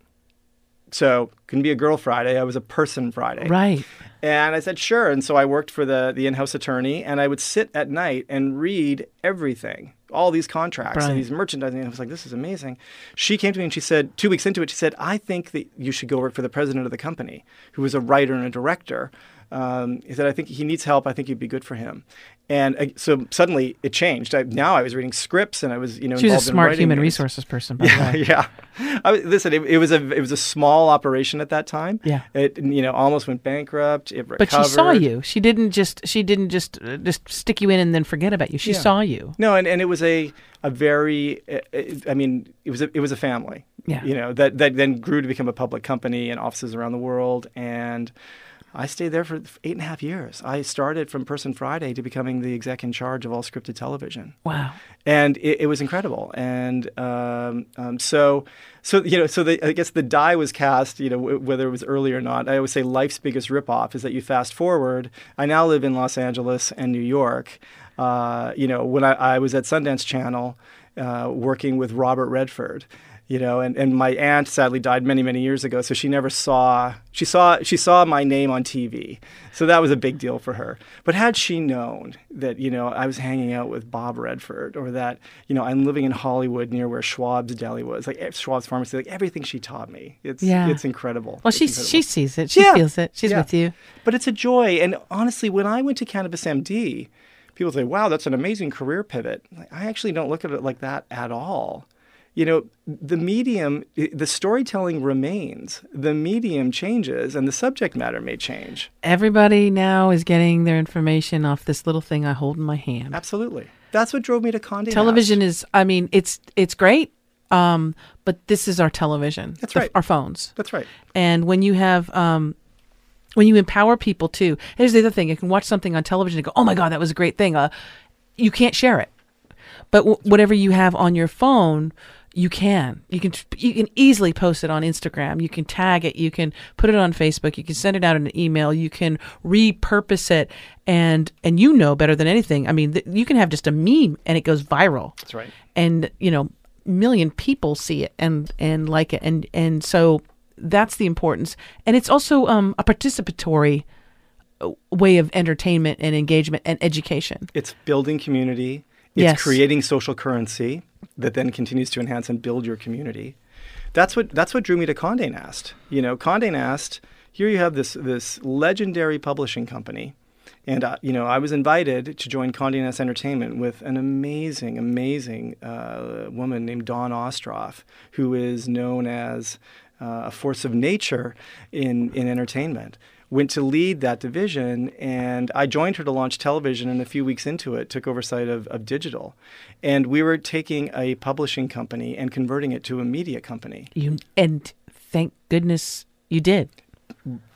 So couldn't be a girl Friday. I was a person Friday. Right. And I said, sure. And so I worked for the, the in house attorney and I would sit at night and read everything, all these contracts Right. and these merchandising. And I was like, this is amazing. She came to me and she said, two weeks into it, she said, I think that you should go work for the president of the company, who was a writer and a director. Um, he said, I think he needs help. I think you'd be good for him. And uh, so suddenly it changed. I, now I was reading scripts and I was, you know, She was a smart human it. resources person, by the Yeah, way. yeah. I, listen, it, it was a it was a small operation at that time. Yeah. it you know almost went bankrupt. It recovered. But she saw you. She didn't just she didn't just uh, just stick you in and then forget about you. She Yeah. saw you. No, and, and it was a a very uh, uh, I mean it was a, it was a family. Yeah. You know that that then grew to become a public company and offices around the world and. I stayed there for eight and a half years. I started from Person Friday to becoming the exec in charge of all scripted television. Wow. and it, it was incredible. And um, um, so, so you know, so the, I guess the die was cast. You know, w- whether it was early or not. I always say life's biggest ripoff is that you fast forward. I now live in Los Angeles and New York. Uh, you know, when I, I was at Sundance Channel uh, working with Robert Redford. You know and, and my aunt sadly died many many years ago so she never saw she saw she saw my name on tv so that was a big deal for her but had she known that you know i was hanging out with bob redford or that you know i'm living in hollywood near where schwab's deli was like schwab's pharmacy like everything she taught me it's Yeah. it's incredible Well, It's she incredible. she sees it. She Yeah. feels it. She's Yeah. with you. But it's a joy. And honestly, when I went to Cannabis MD, people say, wow, that's an amazing career pivot. Like, I actually don't look at it like that at all. You know, the medium, the storytelling remains, the medium changes, and the subject matter may change. Everybody now is getting their information off this little thing I hold in my hand. Absolutely. That's what drove me to Condé Nast. Television is. I mean, it's it's great. Um, but this is our television. That's the- right. Our phones. That's right. And when you have, um, when you empower people too, here's the other thing: you can watch something on television and go, "Oh my god, that was a great thing." Uh, you can't share it, but w- whatever you have on your phone, you can. You can you can easily post it on Instagram. You can tag it. You can put it on Facebook. You can send it out in an email. You can repurpose it, and and you know better than anything. I mean, th- you can have just a meme and it goes viral That's right. and you know million people see it and and like it and and so that's the importance and it's also um, a participatory uh, way of entertainment and engagement and education It's building community. It's Yes. creating social currency that then continues to enhance and build your community. That's what that's what drew me to Condé Nast. You know, Condé Nast. Here you have this this legendary publishing company, and uh, you know I was invited to join Condé Nast Entertainment with an amazing, amazing uh, woman named Dawn Ostroff, who is known as uh, a force of nature in in entertainment went to lead that division and I joined her to launch television and a few weeks into it took oversight of, of digital. And we were taking a publishing company and converting it to a media company. you and thank goodness you did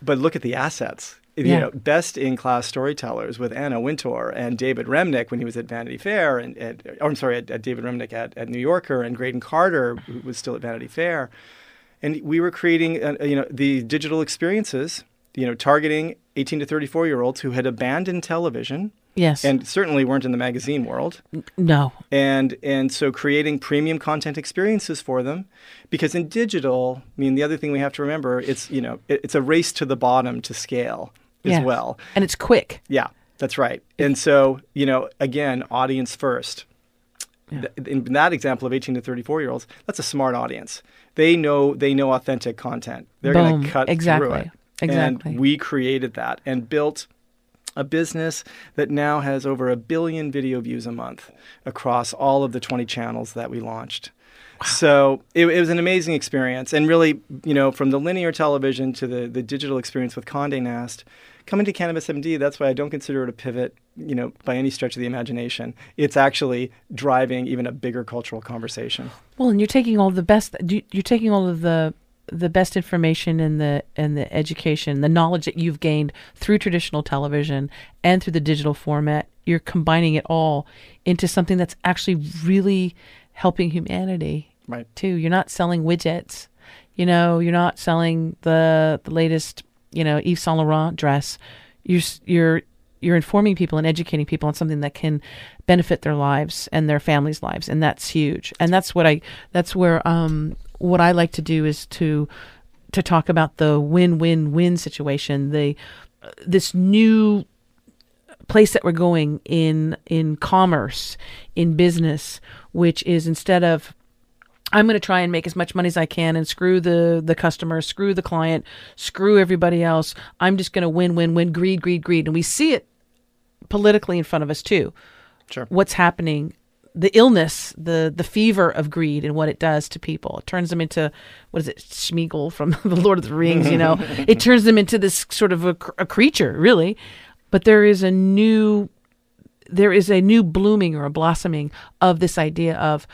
But look at the assets. You Yeah. know, best in class storytellers with Anna Wintour and David Remnick when he was at Vanity Fair, and, and or I'm sorry, at, at David Remnick at, at New Yorker, and Graydon Carter, who was still at Vanity Fair. And we were creating, uh, you know, the digital experiences, you know, targeting 18 to 34 year olds who had abandoned television yes. and certainly weren't in the magazine world. no. And and so creating premium content experiences for them because in digital i mean the other thing we have to remember it's you know it, it's a race to the bottom to scale as Yes. well. And it's quick. Yeah that's right. And so you know again audience first. Yeah. In that example of 18 to 34 year olds that's a smart audience. They know they know authentic content. They're going to cut Exactly. through it Exactly. and we created that and built a business that now has over a billion video views a month across all of the 20 channels that we launched. So it, it was an amazing experience. And really, you know, from the linear television to the, the digital experience with Condé Nast, coming to Cannabis MD, that's why I don't consider it a pivot, you know, by any stretch of the imagination. It's actually driving even a bigger cultural conversation. Well, and you're taking all the best. You're taking all of the the best information and the and the education, the knowledge that you've gained through traditional television and through the digital format. You're combining it all into something that's actually really helping humanity Right. too. You're not selling widgets. You know, you're not selling the the latest, you know, Yves Saint Laurent dress. You're you're you're informing people and educating people on something that can benefit their lives and their families' lives, and that's huge. And that's what I that's where um what I like to do is to to talk about the win-win-win situation, the this new place that we're going in in commerce, in business, which is instead of I'm going to try and make as much money as I can and screw the the customer, screw the client, screw everybody else. I'm just going to win, win, win, greed, greed, greed, and we see it politically in front of us too. Sure. What's happening? The illness, the the fever of greed, and what it does to people. It turns them into what is it, Schmeagol from the Lord of the Rings? You know, it turns them into this sort of a, a creature, really. But there is a new there is a new blooming or a blossoming of this idea of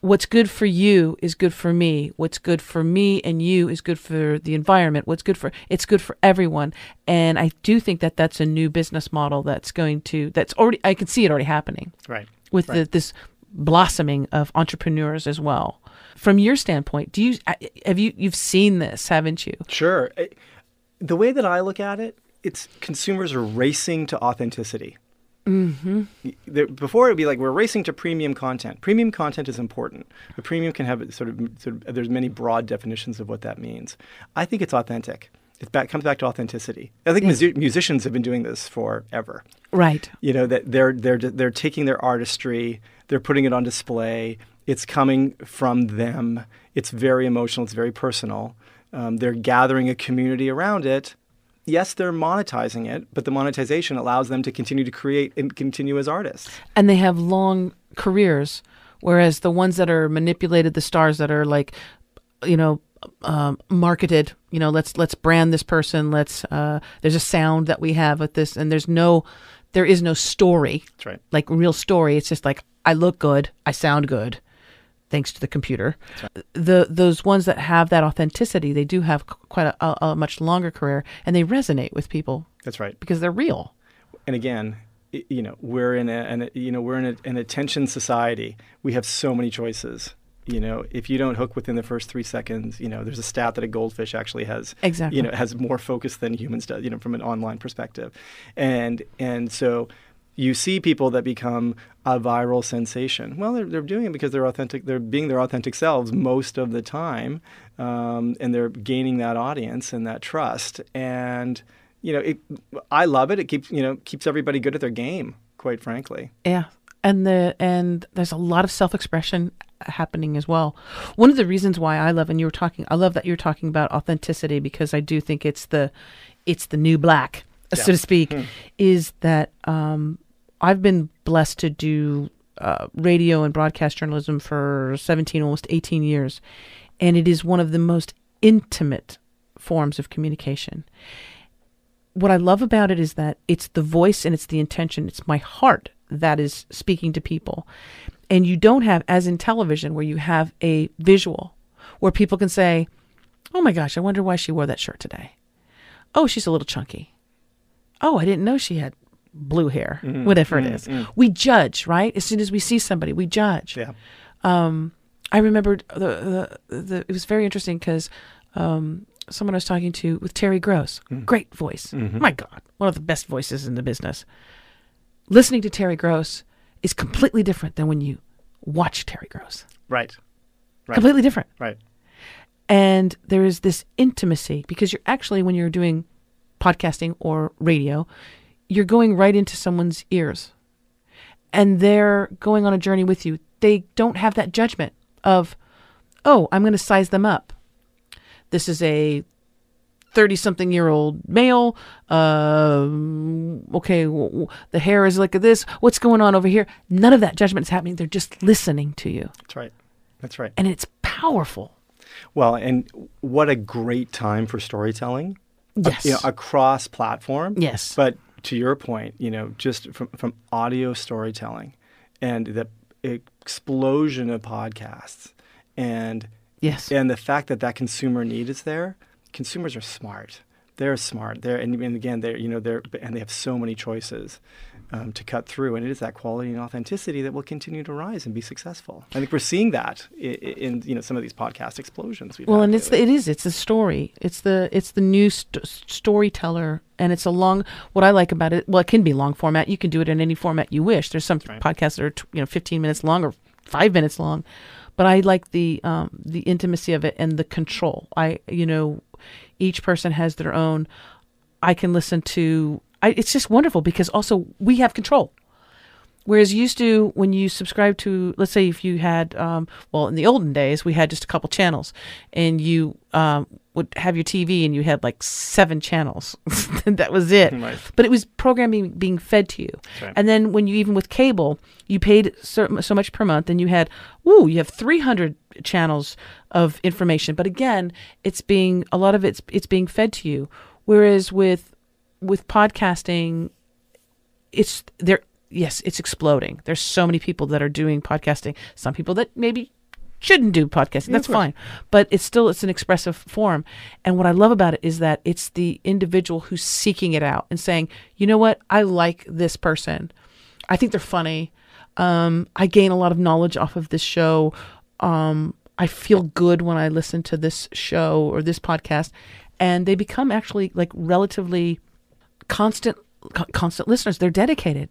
what's good for you is good for me what's good for me and you is good for the environment what's good for it's good for everyone and i do think that that's a new business model that's going to that's already i can see it already happening Right. With the, this blossoming of entrepreneurs as well from your standpoint do you have you you've seen this haven't you Sure. The way that I look at it, it's consumers are racing to authenticity. Mm-hmm. Before it would be like we're racing to premium content. Premium content is important, but premium can have sort of, sort of there's many broad definitions of what that means. I think it's authentic. It back, comes back to authenticity. I think musi- musicians have been doing this forever. Right. You know that they're they're they're taking their artistry, they're putting it on display. It's coming from them. It's very emotional. It's very personal. Um, they're gathering a community around it. Yes, they're monetizing it, but the monetization allows them to continue to create and continue as artists. and they have long careers whereas the ones that are manipulated the stars that are like you know um, marketed you know let's let's brand this person let's uh, there's a sound that we have with this and there's no there is no story That's right. like real story it's just like i look good i sound good thanks to the computer the those ones that have that authenticity they do have quite a, a, a much longer career and they resonate with people That's right. because they're real and again, you know, we're in a, an, you know, we're in a, an attention society. We have so many choices. You know, if you don't hook within the first three seconds, you know, there's a stat that a goldfish actually has, Exactly. you know, has more focus than humans do, you know, from an online perspective, and and so you see people that become a viral sensation. Well, they're, they're doing it because they're authentic. They're being their authentic selves most of the time, um, and they're gaining that audience and that trust. And you know, it, I love it. It keeps you know keeps everybody good at their game. Quite frankly, Yeah. And the and there's a lot of self-expression happening as well. One of the reasons why I love and you were talking I love that you're talking about authenticity because I do think it's the it's the new black, so to speak, is that um I've been blessed to do uh, radio and broadcast journalism for 17 almost 18 years and it is one of the most intimate forms of communication what I love about it is that it's the voice and it's the intention. It's my heart that is speaking to people. And you don't have, as in television, where you have a visual where people can say, Oh my gosh, I wonder why she wore that shirt today. Oh, she's a little chunky. Oh, I didn't know she had blue hair, mm-hmm. whatever it mm-hmm. is. We judge, right? As soon as we see somebody, we judge. yeah, um, I remembered the, the, the it was very interesting because um, someone I was talking to with Terry Gross, mm. great voice. Mm-hmm. My God, one of the best voices in the business. Listening to Terry Gross is completely different than when you watch Terry Gross. right, right, Completely different. right. And there is this intimacy because you're actually, when you're doing podcasting or radio, you're going right into someone's ears and they're going on a journey with you. They don't have that judgment of, oh, I'm going to size them up. This is a 30 something year old male. Um, okay, w- w- the hair is like this. What's going on over here? None of that judgment is happening. They're just listening to you. That's right. That's right. And it's powerful. Well, and what a great time for storytelling. Yes. you know, across platform. Yes. But to your point, you know, just from, from audio storytelling and the explosion of podcasts and Yes. and the fact that that consumer need is there, consumers are smart. They're smart. They're and, and again, they're you know they're and they have so many choices um, to cut through, and it is that quality and authenticity that will continue to rise and be successful. I think we're seeing that in, in you know some of these podcast explosions. We've Well, and it's the, it is it's the story. It's the it's the new st- storyteller, and it's a long. What I like about it, well, it can be long format. You can do it in any format you wish. There's some Right. podcasts that are you know 15 minutes long or five minutes long, but I like the um, the intimacy of it and the control. I you know, each person has their own. I can listen to. I, it's just wonderful because also we have control. Whereas used to, when you subscribe to, let's say if you had, um, well, in the olden days, we had just a couple channels, and you um, would have your TV and you had like seven channels. that was it. Right. But it was programming being fed to you. right. And then when you, even with cable, you paid so, so much per month, and you had, ooh, you have 300 channels of information. But again, it's being, a lot of it's, it's being fed to you. Whereas with, with podcasting, it's there yes it's exploding there's so many people that are doing podcasting some people that maybe shouldn't do podcasting that's fine. But it's still it's an expressive form. And what i love about it is that it's the individual who's seeking it out and saying you know what? I like this person. I think they're funny. Um, i gain a lot of knowledge off of this show. Um, i feel good when i listen to this show or this podcast. And they become actually like relatively constant co- constant listeners. They're dedicated.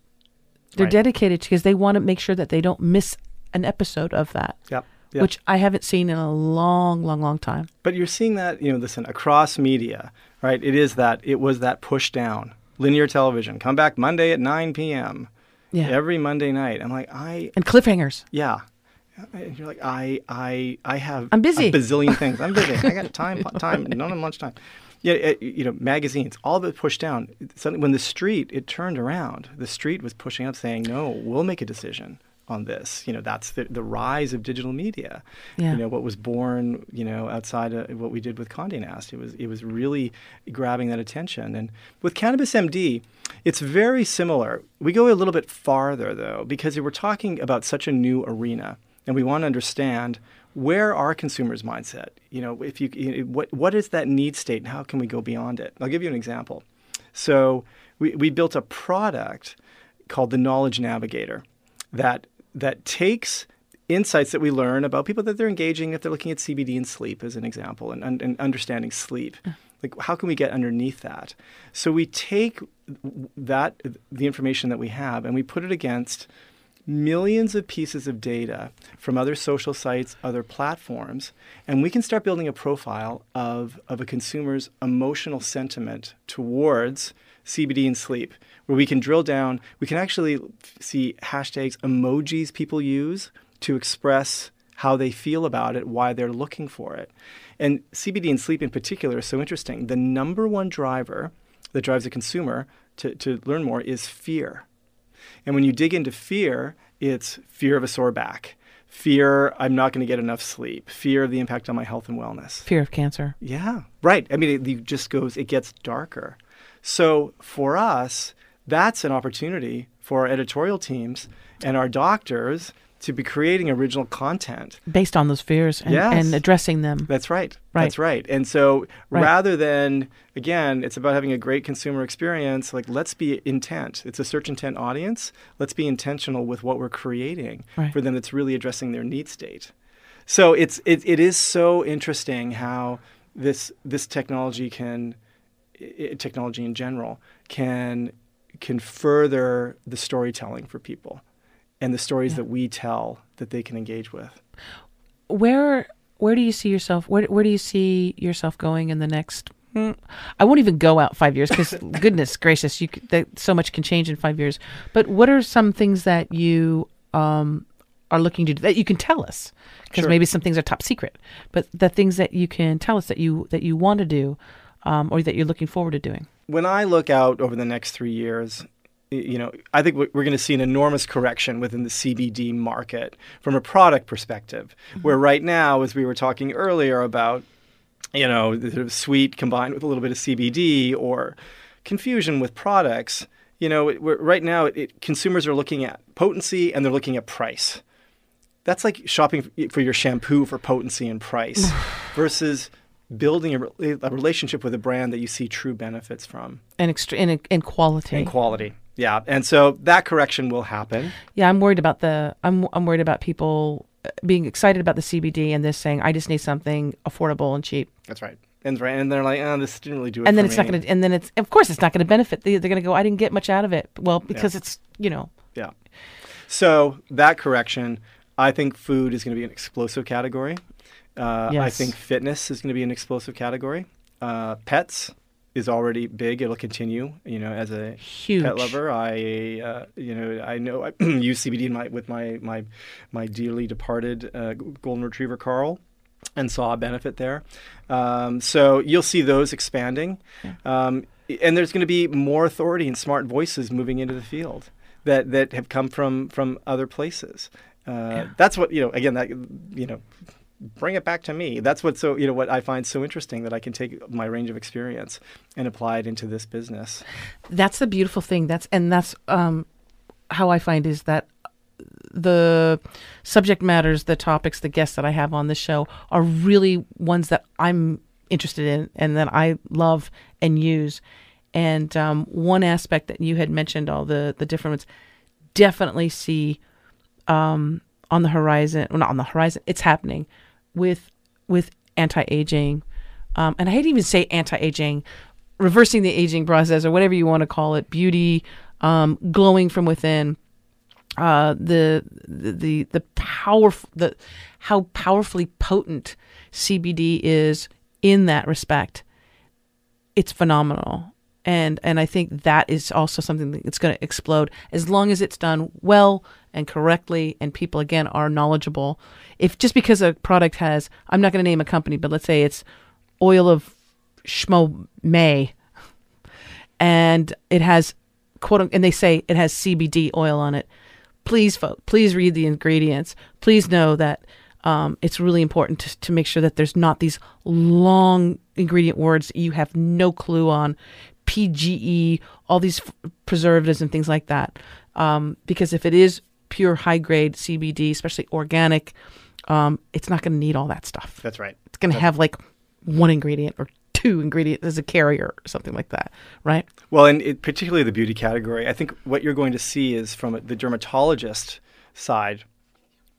They're Right. dedicated because they want to make sure that they don't miss an episode of that, Yep. Yep. which I haven't seen in a long, long, long time. But you're seeing that, you know, listen, across media, right? It is that, it was that push down. Linear television, come back Monday at 9 p.m. Yeah. Every Monday night. I'm like, I, And cliffhangers. yeah. And you're like, I, I, I have I'm busy. a bazillion things. I'm busy. I got time, time, none of lunchtime. Yeah, it, you know, magazines, all of it pushed down. Suddenly, when the street, it turned around. The street was pushing up, saying, "No, we'll make a decision on this." You know, that's the, the rise of digital media. Yeah. You know, what was born, you know, outside of what we did with Condé Nast. It was, it was really grabbing that attention. And with Cannabis MD, it's very similar. We go a little bit farther though, because we're talking about such a new arena, and we want to understand where are consumers' mindset. You know, if you, you know, what what is that need state, and how can we go beyond it? I'll give you an example. So we, we built a product called the Knowledge Navigator that that takes insights that we learn about people that they're engaging if they're looking at CBD and sleep as an example and, and, and understanding sleep. Like how can we get underneath that? So we take that the information that we have and we put it against millions of pieces of data from other social sites, other platforms, and we can start building a profile of, of a consumer's emotional sentiment towards CBD and sleep, where we can drill down. We can actually see hashtags, emojis people use to express how they feel about it, why they're looking for it. And CBD and sleep in particular is so interesting. The number one driver that drives a consumer to, to learn more is fear. And when you dig into fear, it's fear of a sore back, fear I'm not going to get enough sleep, fear of the impact on my health and wellness. Fear of cancer. Yeah, right. I mean, it, it just goes, it gets darker. So for us, that's an opportunity for our editorial teams and our doctors to be creating original content. Based on those fears and, Yes. and addressing them. That's right. Right. That's right. And so Right. rather than, again, it's about having a great consumer experience, like let's be intent. It's a search intent audience. Let's be intentional with what we're creating Right. for them that's really addressing their need state. So it's it, it is so interesting how this this technology can technology in general can can further the storytelling for people and the stories that we tell that they can engage with. where where do you see yourself where, where do you see yourself going in the next mm, I won't even go out five years because goodness gracious, you that so much can change in five years. But what are some things that you um, are looking to do that you can tell us? Because Sure. maybe some things are top secret, but the things that you can tell us that you that you want to do, um, or that you're looking forward to doing. when I look out over the next three years, you know, I think we're going to see an enormous correction within the CBD market from a product perspective. Where right now, as we were talking earlier about, you know, the sort of sweet combined with a little bit of CBD or confusion with products, you know, right now it, it, consumers are looking at potency and they're looking at price. That's like shopping for your shampoo for potency and price versus building a, a relationship with a brand that you see true benefits from And in, in quality. and quality. Yeah, and so that correction will happen. Yeah, I'm worried about the. I'm I'm worried about people uh, being excited about the CBD and this saying I just need something affordable and cheap, That's right. And right, and they're like, oh, this didn't really do it. and then for it's not going to. And then it's of course it's not going to benefit. They, they're going to go. I didn't get much out of it. Well, because it's you know. Yeah. So that correction, I think food is going to be an explosive category. Uh, I think fitness is going to be an explosive category. Uh, pets is already big. It'll continue. You know, as a Huge. pet lover, I uh, you know I know I use CBD in my, with my my my dearly departed uh, golden retriever Carl. And saw a benefit there, um, so you'll see those expanding, um, and there's going to be more authority and smart voices moving into the field that that have come from from other places. Uh, That's what you know. Again, that you know, bring it back to me. That's what so you know what I find so interesting that I can take my range of experience and apply it into this business. That's the beautiful thing. That's and that's um, how I find is that the subject matters, the topics, the guests that I have on the show are really ones that I'm interested in and that I love and use. And um, one aspect that you had mentioned, all the the ones, definitely see um, on the horizon. Well, not on the horizon. It's happening with with anti aging, um, and I hate to even say anti aging, reversing the aging process or whatever you want to call it, beauty, um, glowing from within. uh, the the the powerful the how powerfully potent CBD is in that respect. It's phenomenal, and and I think that is also something that's going to explode as long as it's done well and correctly, and people again are knowledgeable. If just because a product has, I'm not going to name a company, but let's say it's oil of schmo may, and it has quote and they say it has CBD oil on it. Please, folks, please read the ingredients. Please know that um, it's really important to, to make sure that there's not these long ingredient words you have no clue on, PGE, all these f- preservatives and things like that. Um, because if it is pure high grade CBD, especially organic, um, it's not going to need all that stuff. That's right. It's going to have like one ingredient or two ingredients as a carrier or something like that, right? Well, and it, particularly the beauty category, I think what you're going to see is from the dermatologist side.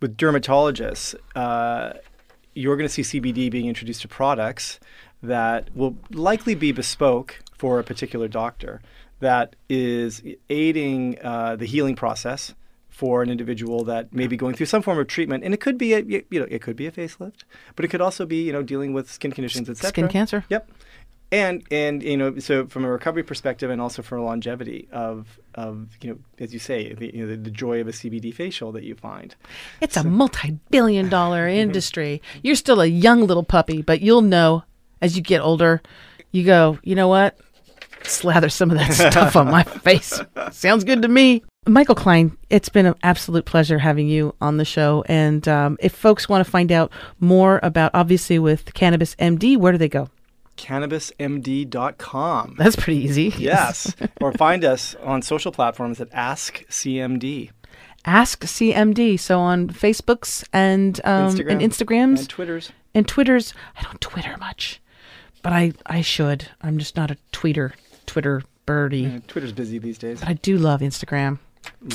With dermatologists, uh, you're going to see CBD being introduced to products that will likely be bespoke for a particular doctor that is aiding uh, the healing process for an individual that may be going through some form of treatment, and it could be a you know it could be a facelift, but it could also be you know dealing with skin conditions, etc. Skin cancer. Yep. And and you know so from a recovery perspective and also for longevity of of you know as you say the you know, the, the joy of a CBD facial that you find. It's so. a multi-billion-dollar industry. You're still a young little puppy, but you'll know as you get older. You go, you know what? Slather some of that stuff on my face. Sounds good to me. Michael Klein, it's been an absolute pleasure having you on the show. And um, if folks want to find out more about, obviously, with Cannabis MD, where do they go? CannabisMD.com. That's pretty easy. Yes. or find us on social platforms at AskCMD. Ask CMD. So on Facebooks and um, Instagram. and Instagrams and Twitters and Twitters. I don't Twitter much, but I I should. I'm just not a tweeter. Twitter birdie. Yeah, Twitter's busy these days. But I do love Instagram.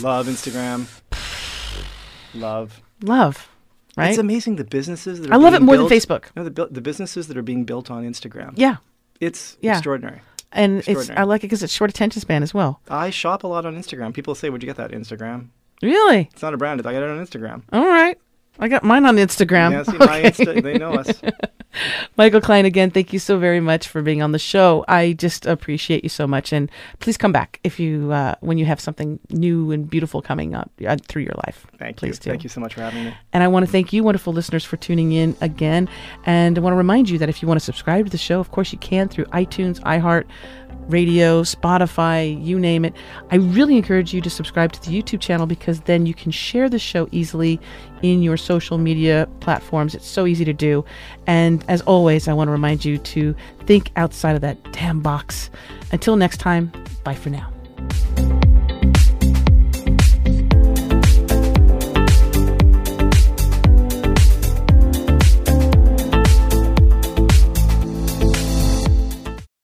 Love Instagram. Love. Love. Right? It's amazing the businesses that are I love it more built, than Facebook. No, the, the businesses that are being built on Instagram. Yeah. It's yeah. extraordinary. And it's I like it because it's short attention span as well. I shop a lot on Instagram. People say, "Where'd you get that Instagram?" Really? It's not a brand. I got it on Instagram. All right. I got mine on Instagram. Yeah, see, okay. Insta, they know us. Michael Klein, again, thank you so very much for being on the show. I just appreciate you so much, and please come back if you uh, when you have something new and beautiful coming up uh, through your life. Thank please you. Do. Thank you so much for having me. And I want to thank you, wonderful listeners, for tuning in again. And I want to remind you that if you want to subscribe to the show, of course you can through iTunes, iHeart radio, Spotify, you name it. I really encourage you to subscribe to the YouTube channel because then you can share the show easily in your social media platforms. It's so easy to do. And as always, I want to remind you to think outside of that damn box. Until next time, bye for now.